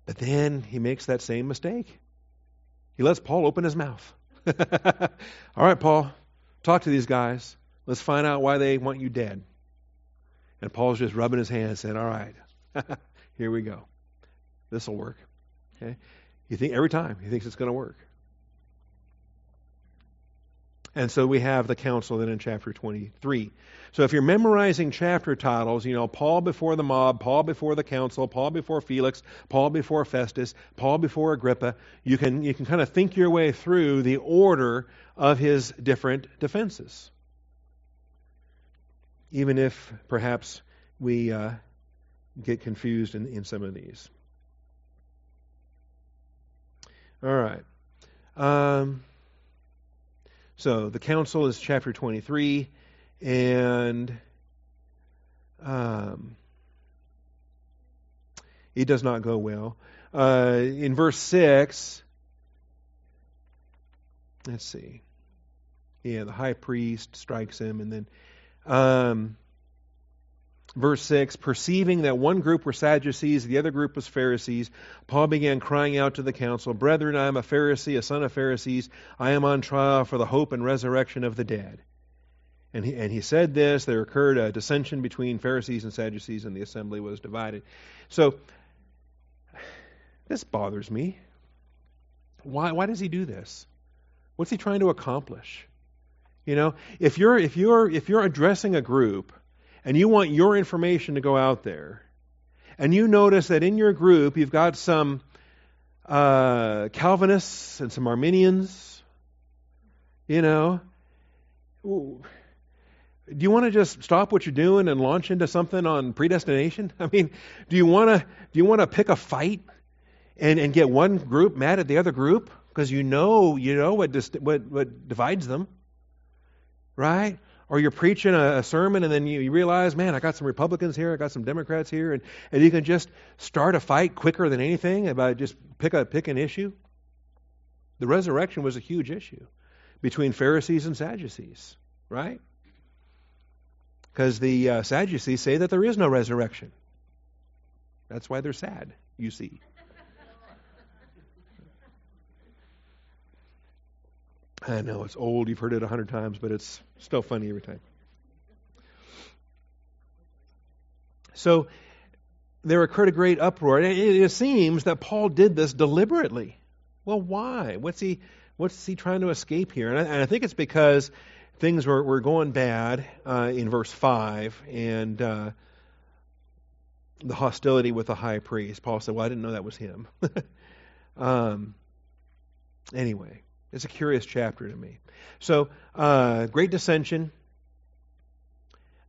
But then he makes that same mistake. He lets Paul open his mouth. (laughs) All right, Paul, talk to these guys. Let's find out why they want you dead. And Paul's just rubbing his hands, saying, All right, (laughs) here we go. This will work. Okay? You think every time he thinks it's going to work. And so we have the council then in chapter 23. So if you're memorizing chapter titles, you know, Paul before the mob, Paul before the council, Paul before Felix, Paul before Festus, Paul before Agrippa, you can, you can kind of think your way through the order of his different defenses. Even if perhaps we uh, get confused in, in some of these. All right. Um, so the council is chapter 23, and um, it does not go well. Uh, in verse 6, let's see. Yeah, the high priest strikes him, and then um, Verse 6 Perceiving that one group were Sadducees, the other group was Pharisees, Paul began crying out to the council, Brethren, I am a Pharisee, a son of Pharisees. I am on trial for the hope and resurrection of the dead. And he, and he said this. There occurred a dissension between Pharisees and Sadducees, and the assembly was divided. So, this bothers me. Why, why does he do this? What's he trying to accomplish? You know, if you're, if you're, if you're addressing a group and you want your information to go out there, and you notice that in your group you've got some uh, Calvinists and some Arminians, you know, do you want to just stop what you're doing and launch into something on predestination? (laughs) I mean, do you want to do you want to pick a fight and, and get one group mad at the other group because you know you know what, what what divides them, right? Or you're preaching a, a sermon and then you, you, realize, man, I got some Republicans here, I got some Democrats here, and, and you can just start a fight quicker than anything about just pick a pick an issue. The resurrection was a huge issue between Pharisees and Sadducees, right? Because the uh, Sadducees say that there is no resurrection. That's why they're sad, you see. I know it's old, you've heard it a hundred times, but it's still funny every time. So there occurred a great uproar. It, it seems that Paul did this deliberately. Well, why? What's he what's he trying to escape here? And I, and I think it's because things were, were going bad uh, in verse 5 and uh, the hostility with the high priest. Paul said, Well, I didn't know that was him. (laughs) um, anyway, it's a curious chapter to me. So, uh, great dissension.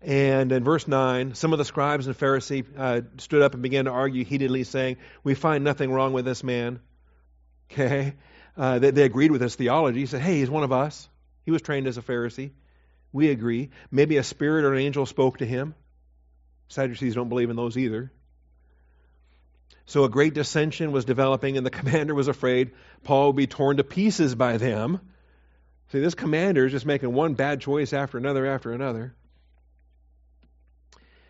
And in verse 9, some of the scribes and Pharisees uh, stood up and began to argue heatedly, saying, We find nothing wrong with this man. (laughs) Okay? Uh, they, they agreed with his theology. He said, Hey, he's one of us. He was trained as a Pharisee. We agree. Maybe a spirit or an angel spoke to him. Sadducees don't believe in those either. So a great dissension was developing, and the (laughs) commander was afraid Paul would be torn to pieces by them. See, this commander is just making one bad choice after another after another.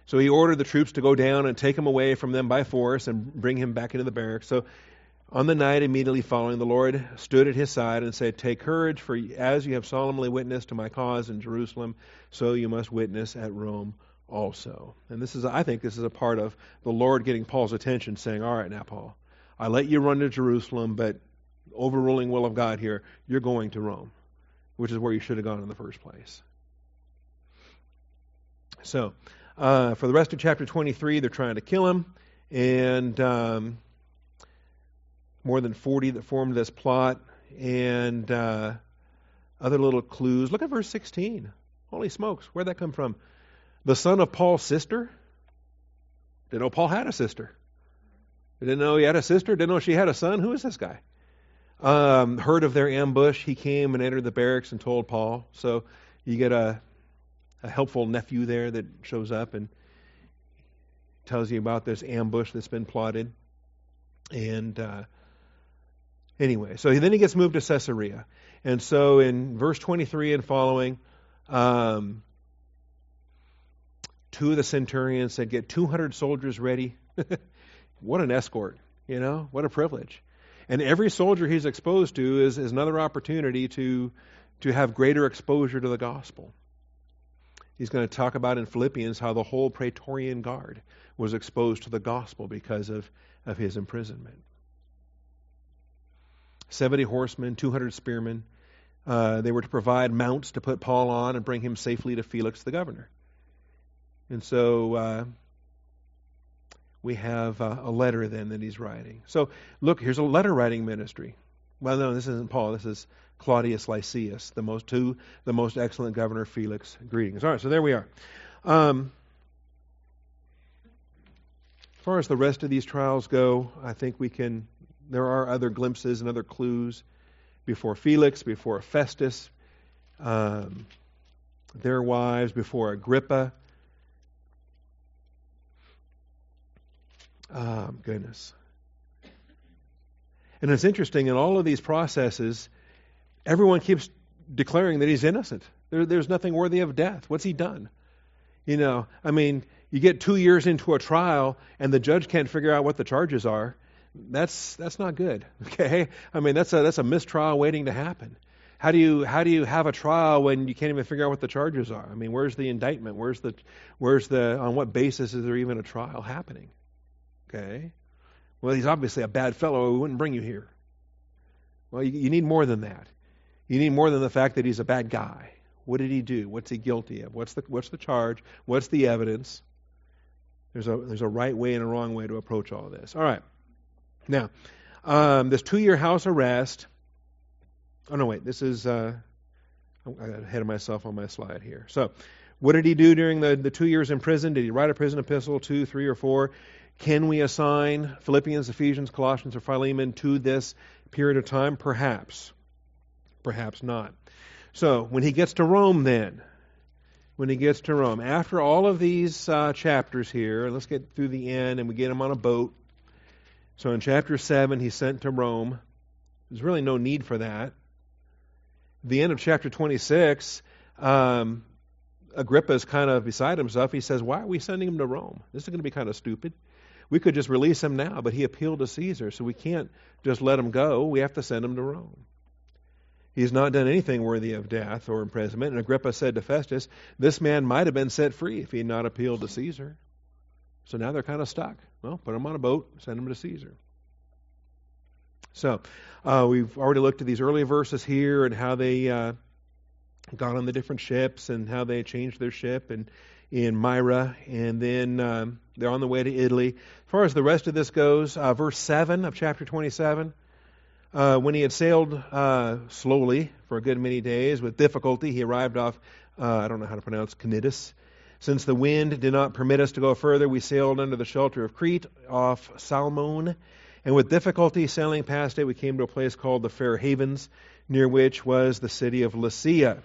So he ordered the troops to go down and take him away from them by force and bring him back into the barracks. So on the night immediately following, the Lord stood at his side and said, Take courage, for as you have solemnly witnessed to my cause in Jerusalem, so you must witness at Rome also. And this is, I think, this is a part of the Lord getting Paul's attention, saying, All right, now, Paul, I let you run to Jerusalem, but overruling will of God here, you're going to Rome, which is where you should have gone in the first place. So, uh, for the rest of chapter 23, they're trying to kill him, and um, more than 40 that formed this plot, and uh, other little clues. Look at verse 16. Holy smokes, where'd that come from? The son of Paul's sister? Didn't know Paul had a sister. Didn't know he had a sister. Didn't know she had a son. Who is this guy? Um, heard of their ambush. He came and entered the barracks and told Paul. So you get a, a helpful nephew there that shows up and tells you about this ambush that's been plotted. And uh, Anyway, so then he gets moved to Caesarea. And so in verse 23 and following, um, two of the centurions said, Get 200 soldiers ready. (laughs) what an escort, you know? What a privilege. And every soldier he's exposed to is, is another opportunity to, to have greater exposure to the gospel. He's going to talk about in Philippians how the whole Praetorian Guard was exposed to the gospel because of, of his imprisonment. 70 horsemen, 200 spearmen. Uh, they were to provide mounts to put Paul on and bring him safely to Felix the governor. And so uh, we have uh, a letter then that he's writing. So look, here's a letter writing ministry. Well, no, this isn't Paul. This is Claudius Lysias, the most to the most excellent governor Felix. Greetings. All right, so there we are. Um, as far as the rest of these trials go, I think we can there are other glimpses and other clues before Felix, before Festus, um, their wives, before Agrippa. Oh, goodness. And it's interesting, in all of these processes, everyone keeps declaring that he's innocent. There, there's nothing worthy of death. What's he done? You know, I mean, you get two years into a trial and the judge can't figure out what the charges are that's that's not good. (laughs) Okay, I mean that's a that's a mistrial waiting to happen. How do you how do you have a trial when you can't even figure out what the charges are? I mean, where's the indictment? Where's the where's the on what basis is there even a trial happening? Okay, well he's obviously a bad fellow. We wouldn't bring you here. Well, you, you need more than that. You need more than the fact that he's a bad guy. What did he do? What's he guilty of? What's the what's the charge? What's the evidence? There's a there's a right way and a wrong way to approach all of this. All right. Now, um, this two year house arrest. Oh, no, wait. This is. Uh, I got ahead of myself on my slide here. So, what did he do during the, the two years in prison? Did he write a prison epistle, two, three, or four? Can we assign Philippians, Ephesians, Colossians, or Philemon to this period of time? Perhaps. Perhaps not. So, when he gets to Rome, then, when he gets to Rome, after all of these uh, chapters here, let's get through the end and we get him on a boat. So in chapter 7, he's sent to Rome. There's really no need for that. The end of chapter 26, um, Agrippa is kind of beside himself. He says, Why are we sending him to Rome? This is going to be kind of stupid. We could just release him now, but he appealed to Caesar, so we can't just let him go. We have to send him to Rome. He's not done anything worthy of death or imprisonment. And Agrippa said to Festus, This man might have been set free if he had not appealed to Caesar. So now they're kind of stuck. Well, put him on a boat, send him to Caesar. So, uh, we've already looked at these early verses here and how they uh, got on the different ships and how they changed their ship and in Myra, and then um, they're on the way to Italy. As far as the rest of this goes, uh, verse 7 of chapter 27, uh, when he had sailed uh, slowly for a good many days with difficulty, he arrived off, uh, I don't know how to pronounce Cnidus. Since the wind did not permit us to go further, we sailed under the shelter of Crete off Salmone. And with difficulty sailing past it, we came to a place called the Fair Havens, near which was the city of Lasea.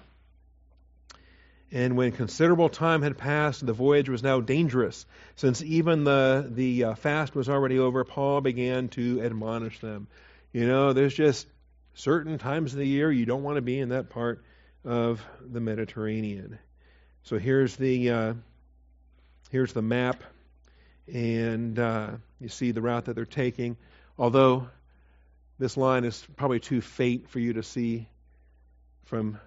And when considerable time had passed, the voyage was now dangerous. Since even the, the uh, fast was already over, Paul began to admonish them. You know, there's just certain times of the year you don't want to be in that part of the Mediterranean. So here's the uh, here's the map, and uh, you see the route that they're taking. Although this line is probably too faint for you to see from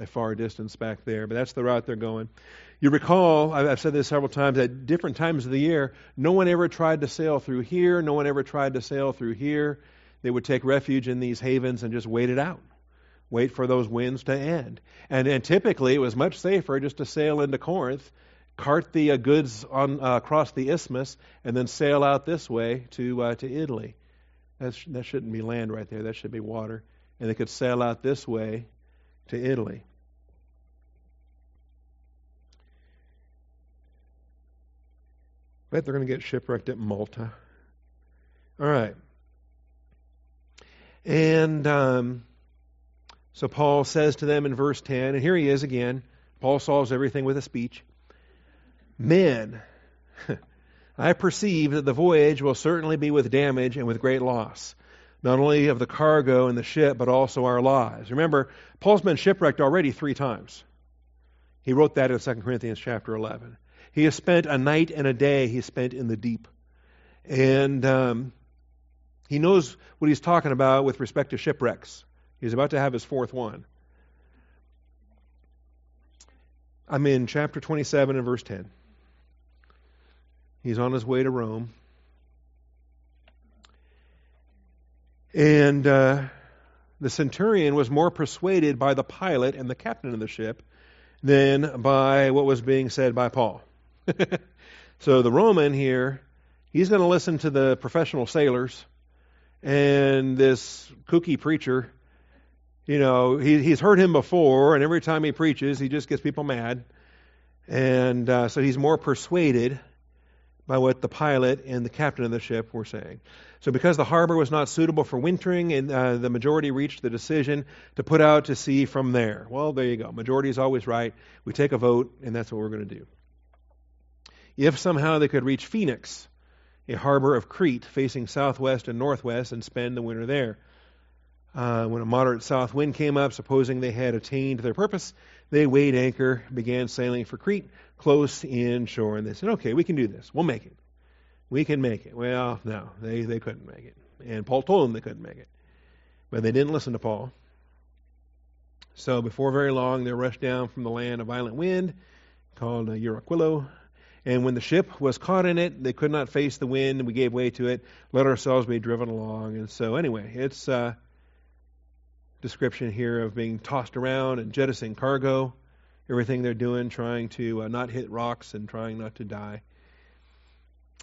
a far distance back there, but that's the route they're going. You recall, I've said this several times, at different times of the year, no one ever tried to sail through here, no one ever tried to sail through here. They would take refuge in these havens and just wait it out. Wait for those winds to end. And, and typically, it was much safer just to sail into Corinth, cart the uh, goods on, uh, across the isthmus, and then sail out this way to, uh, to Italy. That shouldn't be land right there, that should be water. And they could sail out this way to Italy. Bet they're going to get shipwrecked at Malta. All right. And um, so Paul says to them in verse 10, and here he is again. Paul solves everything with a speech. Men, (laughs) I perceive that the voyage will certainly be with damage and with great loss not only of the cargo and the ship, but also our lives. Remember, Paul's been shipwrecked already three times. He wrote that in 2 Corinthians chapter 11. He has spent a night and a day he spent in the deep. And um, he knows what he's talking about with respect to shipwrecks. He's about to have his fourth one. I'm in chapter 27 and verse 10. He's on his way to Rome. And uh, the centurion was more persuaded by the pilot and the captain of the ship than by what was being said by Paul. (laughs) so the Roman here, he's going to listen to the professional sailors and this kooky preacher. You know, he, he's heard him before, and every time he preaches, he just gets people mad. And uh, so he's more persuaded by what the pilot and the captain of the ship were saying. So, because the harbor was not suitable for wintering, and uh, the majority reached the decision to put out to sea from there. Well, there you go. Majority is always right. We take a vote, and that's what we're going to do. If somehow they could reach Phoenix, a harbor of Crete facing southwest and northwest, and spend the winter there. Uh, when a moderate south wind came up, supposing they had attained their purpose, they weighed anchor, began sailing for Crete, close inshore, and they said, "Okay, we can do this. We'll make it." We can make it. Well, no, they, they couldn't make it. And Paul told them they couldn't make it. But they didn't listen to Paul. So before very long, they rushed down from the land a violent wind called uh, Euraquilo. And when the ship was caught in it, they could not face the wind, and we gave way to it, let ourselves be driven along. And so, anyway, it's a uh, description here of being tossed around and jettisoning cargo, everything they're doing, trying to uh, not hit rocks and trying not to die.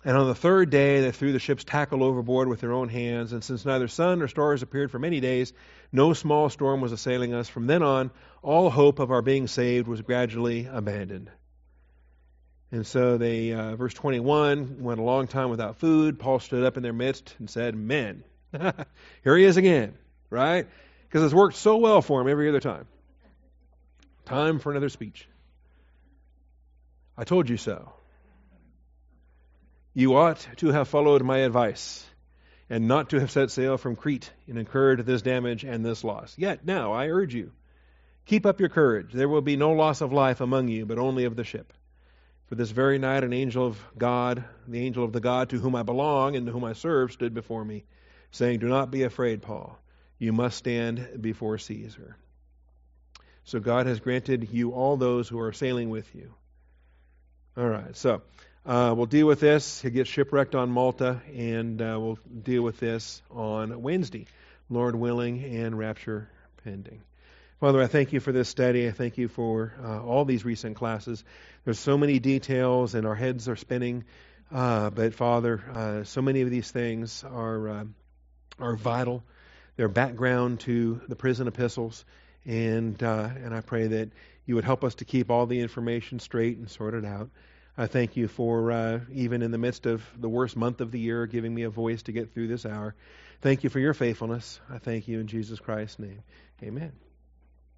And on the third day, they threw the ship's tackle overboard with their own hands. And since neither sun nor stars appeared for many days, no small storm was assailing us. From then on, all hope of our being saved was gradually abandoned. And so they, uh, verse 21, went a long time without food. Paul stood up in their midst and said, Men, (laughs) here he is again, right? Because it's worked so well for him every other time. Time for another speech. I told you so. You ought to have followed my advice and not to have set sail from Crete and incurred this damage and this loss. Yet now I urge you, keep up your courage. There will be no loss of life among you, but only of the ship. For this very night an angel of God, the angel of the God to whom I belong and to whom I serve, stood before me, saying, Do not be afraid, Paul. You must stand before Caesar. So God has granted you all those who are sailing with you. All right, so Uh, we'll deal with this. He gets shipwrecked on Malta, and uh, we'll deal with this on Wednesday, Lord willing, and rapture pending. Father, I thank you for this study. I thank you for uh, all these recent classes. There's so many details, and our heads are spinning. Uh, but Father, uh, so many of these things are uh, are vital. They're background to the prison epistles, and uh, and I pray that you would help us to keep all the information straight and sorted out. I thank you for uh, even in the midst of the worst month of the year, giving me a voice to get through this hour. Thank you for your faithfulness. I thank you in Jesus Christ's name. Amen.